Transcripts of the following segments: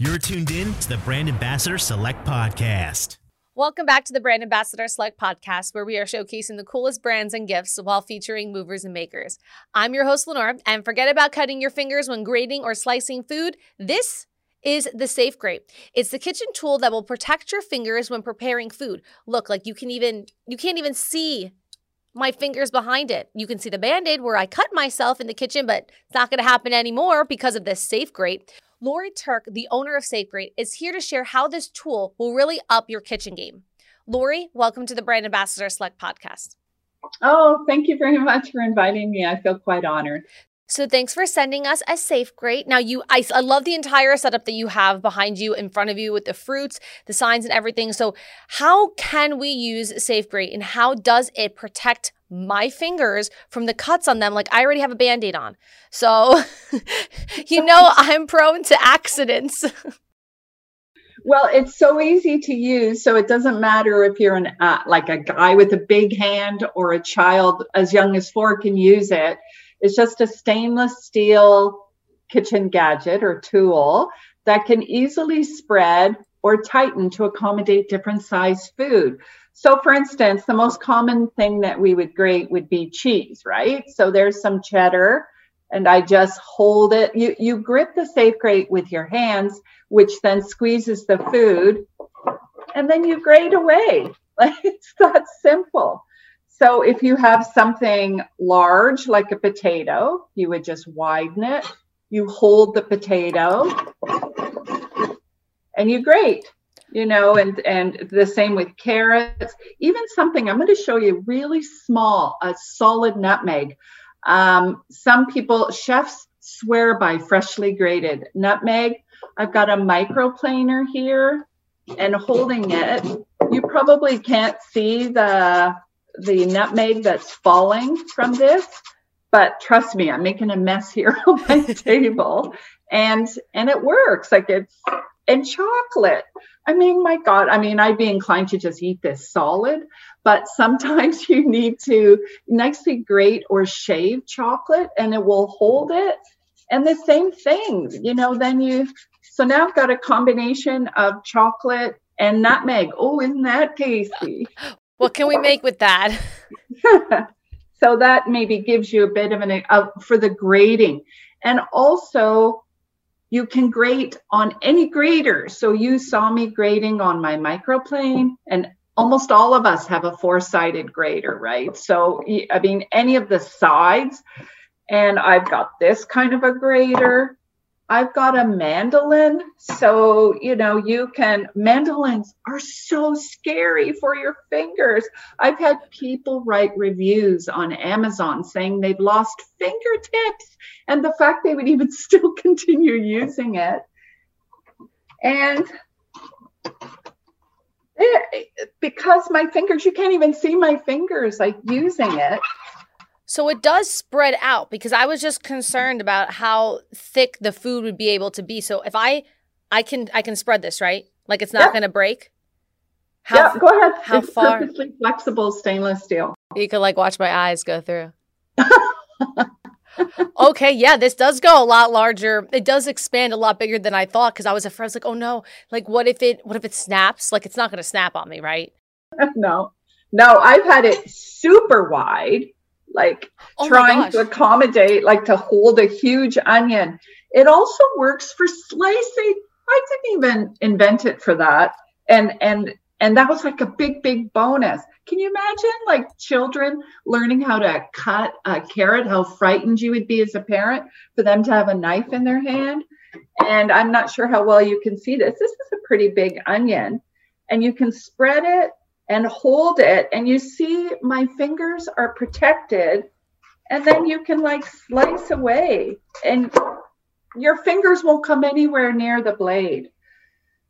You're tuned in to the Brand Ambassador Select Podcast. Welcome back to the Brand Ambassador Select Podcast, where we are showcasing the coolest brands and gifts while featuring movers and makers. I'm your host, Lenore, and forget about cutting your fingers when grating or slicing food. This is the Safe Grate. It's the kitchen tool that will protect your fingers when preparing food. Look, like you can even you can't even see my fingers behind it. You can see the band-aid where I cut myself in the kitchen, but it's not going to happen anymore because of this Safe Grate. Lori Turk, the owner of SafeGrate, is here to share how this tool will really up your kitchen game. Lori, welcome to the Brand Ambassador Select podcast. Oh, thank you very much for inviting me. I feel quite honored. So thanks for sending us a SafeGrate. Now you I, I love the entire setup that you have behind you in front of you with the fruits, the signs and everything. So how can we use SafeGrate and how does it protect my fingers from the cuts on them like I already have a band-aid on. So you know I'm prone to accidents. well, it's so easy to use so it doesn't matter if you're an uh, like a guy with a big hand or a child as young as 4 can use it it's just a stainless steel kitchen gadget or tool that can easily spread or tighten to accommodate different size food. So, for instance, the most common thing that we would grate would be cheese, right? So, there's some cheddar, and I just hold it. You, you grip the safe grate with your hands, which then squeezes the food, and then you grate away. Like it's that simple. So if you have something large like a potato, you would just widen it. You hold the potato and you grate, you know, and and the same with carrots. Even something I'm going to show you really small, a solid nutmeg. Um, some people chefs swear by freshly grated nutmeg. I've got a microplaner here and holding it. You probably can't see the the nutmeg that's falling from this but trust me i'm making a mess here on my table. And and it works like it's and chocolate. I mean my god i mean i'd be inclined to just eat this solid but sometimes you need to nicely grate or shave chocolate and it will hold it. And the same thing you know then you so now i've got a combination of chocolate and nutmeg. Oh isn't that tasty what can we make with that? so that maybe gives you a bit of an uh, for the grading. And also you can grate on any grater. So you saw me grading on my microplane and almost all of us have a four-sided grater, right? So I mean any of the sides and I've got this kind of a grater I've got a mandolin. So, you know, you can, mandolins are so scary for your fingers. I've had people write reviews on Amazon saying they've lost fingertips and the fact they would even still continue using it. And it, because my fingers, you can't even see my fingers like using it. So it does spread out because I was just concerned about how thick the food would be able to be. So if I I can I can spread this, right? Like it's not yeah. going to break. How, yeah, go ahead. How it's far? Perfectly flexible stainless steel. You could like watch my eyes go through. okay, yeah, this does go a lot larger. It does expand a lot bigger than I thought because I was afraid. I was like, oh no, like what if it what if it snaps? Like it's not going to snap on me, right? no, no, I've had it super wide like oh trying to accommodate, like to hold a huge onion. It also works for slicing. I didn't even invent it for that. And and and that was like a big, big bonus. Can you imagine like children learning how to cut a carrot, how frightened you would be as a parent for them to have a knife in their hand? And I'm not sure how well you can see this. This is a pretty big onion. And you can spread it and hold it and you see my fingers are protected and then you can like slice away and your fingers won't come anywhere near the blade.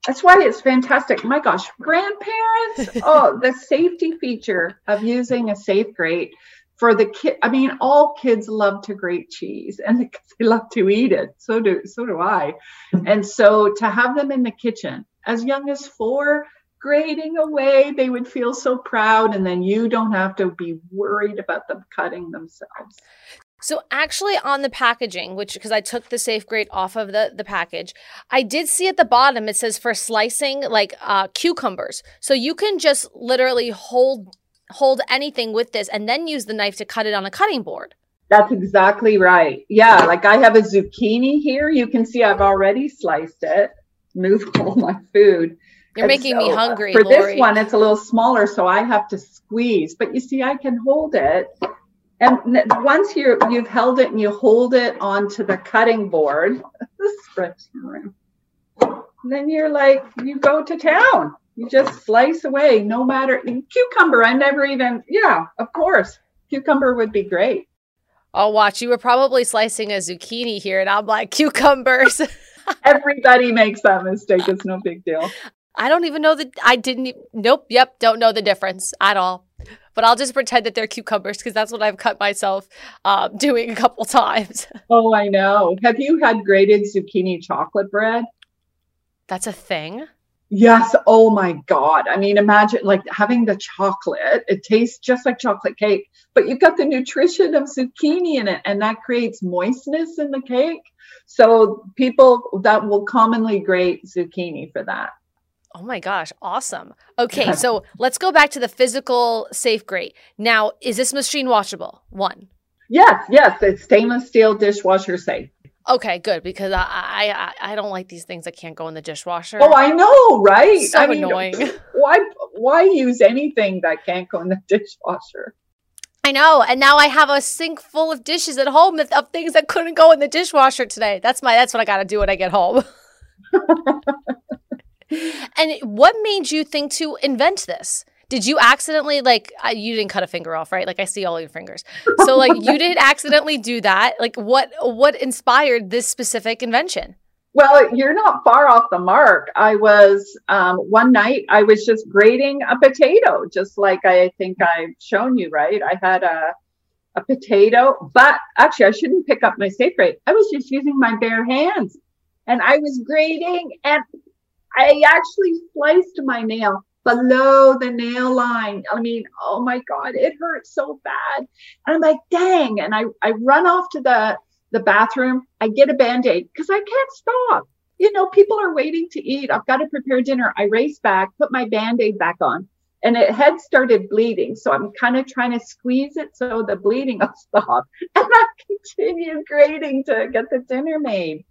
That's why it's fantastic. My gosh grandparents oh the safety feature of using a safe grate for the kid i mean all kids love to grate cheese and they love to eat it. So do so do i. And so to have them in the kitchen as young as four grading away. They would feel so proud, and then you don't have to be worried about them cutting themselves. So actually on the packaging, which because I took the safe grate off of the, the package, I did see at the bottom it says for slicing like uh, cucumbers. So you can just literally hold hold anything with this and then use the knife to cut it on a cutting board. That's exactly right. Yeah, like I have a zucchini here. You can see I've already sliced it. Move all my food. You're and making so, me hungry. For Lori. this one, it's a little smaller, so I have to squeeze. But you see, I can hold it. And once you you've held it and you hold it onto the cutting board, then you're like you go to town. You just slice away, no matter cucumber. I never even yeah, of course, cucumber would be great. I'll watch. You were probably slicing a zucchini here, and I'm like cucumbers. Everybody makes that mistake. It's no big deal. I don't even know that I didn't. Nope. Yep. Don't know the difference at all. But I'll just pretend that they're cucumbers because that's what I've cut myself um, doing a couple times. Oh, I know. Have you had grated zucchini chocolate bread? That's a thing. Yes. Oh my God. I mean, imagine like having the chocolate. It tastes just like chocolate cake, but you've got the nutrition of zucchini in it, and that creates moistness in the cake. So people that will commonly grate zucchini for that. Oh my gosh, awesome. Okay, so let's go back to the physical safe grate. Now, is this machine washable? One. Yes, yes, it's stainless steel dishwasher safe. Okay, good because I, I I don't like these things that can't go in the dishwasher. Oh, I know, right? So I mean, annoying. Why why use anything that can't go in the dishwasher? I know, and now I have a sink full of dishes at home of things that couldn't go in the dishwasher today. That's my that's what I got to do when I get home. and what made you think to invent this? did you accidentally like you didn't cut a finger off right? Like i see all your fingers. So like you didn't accidentally do that. Like what what inspired this specific invention? Well you're not far off the mark. I was um, one night i was just grating a potato just like i think i've shown you right? I had a a potato but actually i shouldn't pick up my safe grate i was just using my bare hands and i was grating and i actually sliced my nail below the nail line. I mean, oh my God, it hurts so bad. And I'm like, dang. And I, I run off to the, the bathroom. I get a band aid because I can't stop. You know, people are waiting to eat. I've got to prepare dinner. I race back, put my band aid back on, and it had started bleeding. So I'm kind of trying to squeeze it so the bleeding will stop. And I continue grating to get the dinner made.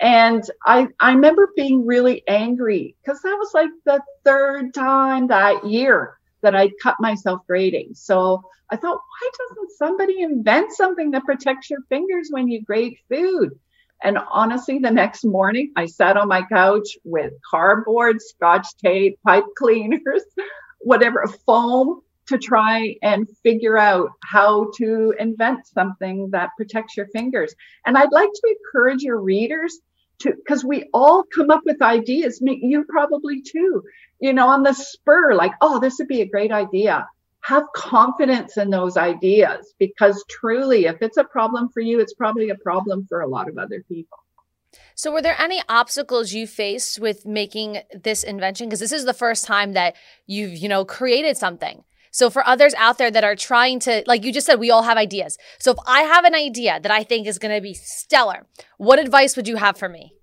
And I, I remember being really angry because that was like the third time that year that I cut myself grating. So I thought, why doesn't somebody invent something that protects your fingers when you grate food? And honestly, the next morning, I sat on my couch with cardboard, scotch tape, pipe cleaners, whatever, foam to try and figure out how to invent something that protects your fingers. And I'd like to encourage your readers to, because we all come up with ideas, you probably too, you know, on the spur, like, oh, this would be a great idea. Have confidence in those ideas because truly, if it's a problem for you, it's probably a problem for a lot of other people. So, were there any obstacles you faced with making this invention? Because this is the first time that you've, you know, created something. So for others out there that are trying to, like you just said, we all have ideas. So if I have an idea that I think is going to be stellar, what advice would you have for me?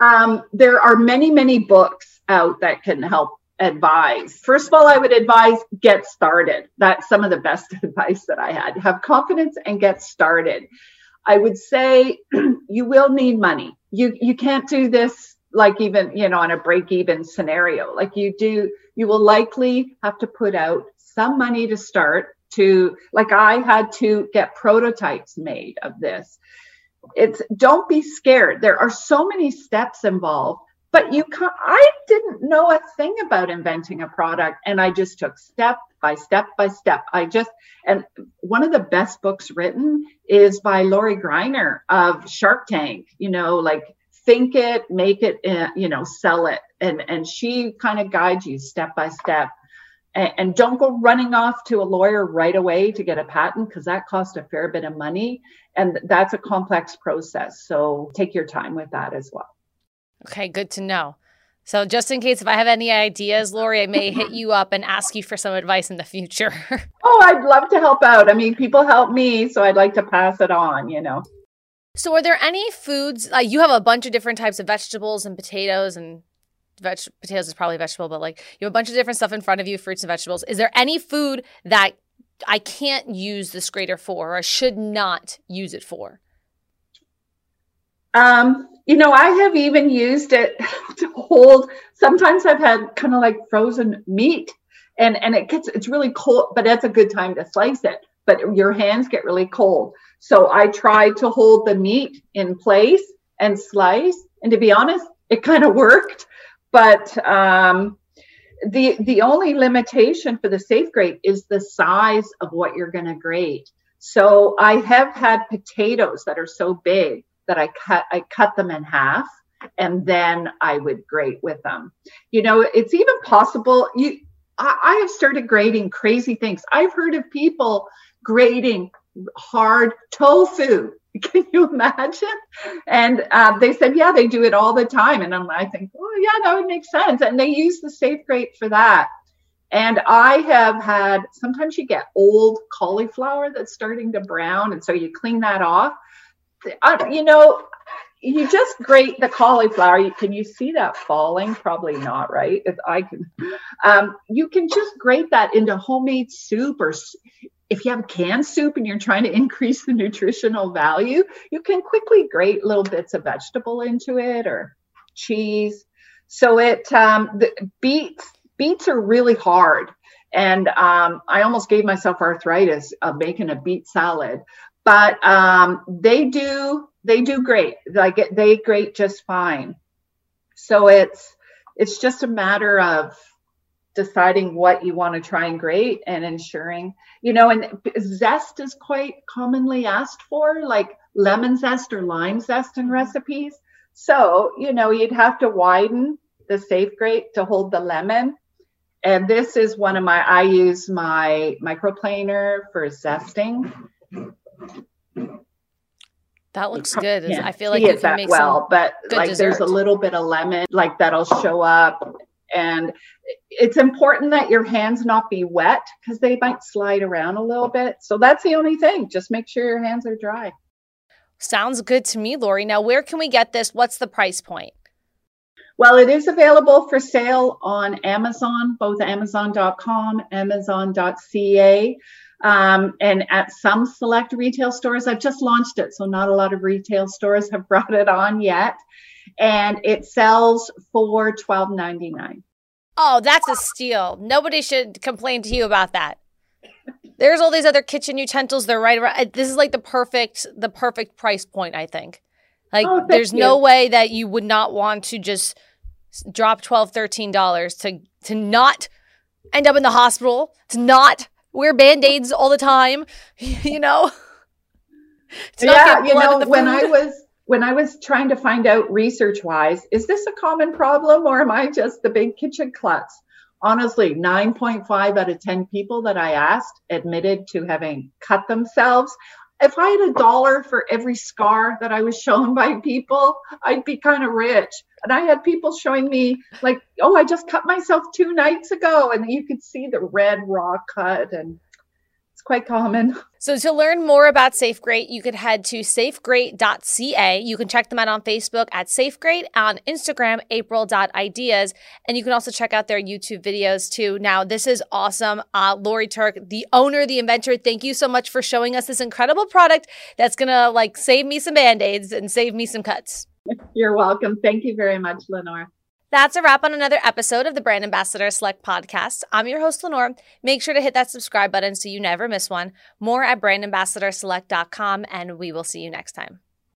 Um, there are many, many books out that can help advise. First of all, I would advise get started. That's some of the best advice that I had. Have confidence and get started. I would say you will need money. You you can't do this like even, you know, on a break even scenario. Like you do you will likely have to put out some money to start to like I had to get prototypes made of this. It's don't be scared. There are so many steps involved, but you can I didn't know a thing about inventing a product and I just took step by step by step. I just and one of the best books written is by Lori Greiner of Shark Tank, you know, like think it, make it, uh, you know, sell it. And, and she kind of guides you step by step. And, and don't go running off to a lawyer right away to get a patent because that costs a fair bit of money. And that's a complex process. So take your time with that as well. Okay, good to know. So just in case if I have any ideas, Lori, I may hit you up and ask you for some advice in the future. oh, I'd love to help out. I mean, people help me, so I'd like to pass it on, you know. So are there any foods like you have a bunch of different types of vegetables and potatoes and veg potatoes is probably vegetable, but like you have a bunch of different stuff in front of you, fruits and vegetables. Is there any food that I can't use this grater for or I should not use it for? Um, you know, I have even used it to hold. Sometimes I've had kind of like frozen meat, and and it gets it's really cold, but that's a good time to slice it. But your hands get really cold, so I tried to hold the meat in place and slice. And to be honest, it kind of worked. But um, the the only limitation for the safe grate is the size of what you're going to grate. So I have had potatoes that are so big that I cut I cut them in half and then I would grate with them. You know, it's even possible you I, I have started grating crazy things. I've heard of people grating hard tofu. Can you imagine? And uh, they said, yeah, they do it all the time. And I'm, I think, oh, yeah, that would make sense. And they use the safe grate for that. And I have had sometimes you get old cauliflower that's starting to brown. And so you clean that off uh, you know, you just grate the cauliflower. You, can you see that falling? Probably not, right? If I can, um, you can just grate that into homemade soup, or if you have canned soup and you're trying to increase the nutritional value, you can quickly grate little bits of vegetable into it or cheese. So it um, the beets beets are really hard, and um, I almost gave myself arthritis of making a beet salad but um, they do they do great. Like they grate just fine. So it's it's just a matter of deciding what you want to try and grate and ensuring you know and zest is quite commonly asked for like lemon zest or lime zest in mm-hmm. recipes so you know you'd have to widen the safe grate to hold the lemon and this is one of my i use my microplaner for zesting that looks good. I feel like you can make well, but like dessert. there's a little bit of lemon, like that'll show up. And it's important that your hands not be wet because they might slide around a little bit. So that's the only thing. Just make sure your hands are dry. Sounds good to me, Lori. Now, where can we get this? What's the price point? Well, it is available for sale on Amazon, both Amazon.com, Amazon.ca. Um, and at some select retail stores, I've just launched it, so not a lot of retail stores have brought it on yet. And it sells for $12.99. Oh, that's a steal. Nobody should complain to you about that. There's all these other kitchen utensils. They're right around. This is like the perfect, the perfect price point. I think. Like, oh, there's you. no way that you would not want to just drop 12 13 dollars to to not end up in the hospital to not wear band-aids all the time you know yeah you know when i was when i was trying to find out research wise is this a common problem or am i just the big kitchen klutz honestly 9.5 out of 10 people that i asked admitted to having cut themselves if I had a dollar for every scar that I was shown by people, I'd be kind of rich. And I had people showing me, like, oh, I just cut myself two nights ago. And you could see the red raw cut. And quite common. So, to learn more about SafeGrate, you could head to safegrate.ca. You can check them out on Facebook at SafeGrate, on Instagram, april.ideas. And you can also check out their YouTube videos too. Now, this is awesome. Uh, Lori Turk, the owner, the inventor, thank you so much for showing us this incredible product that's going to like save me some band aids and save me some cuts. You're welcome. Thank you very much, Lenore. That's a wrap on another episode of the Brand Ambassador Select podcast. I'm your host, Lenore. Make sure to hit that subscribe button so you never miss one. More at brandambassadorselect.com, and we will see you next time.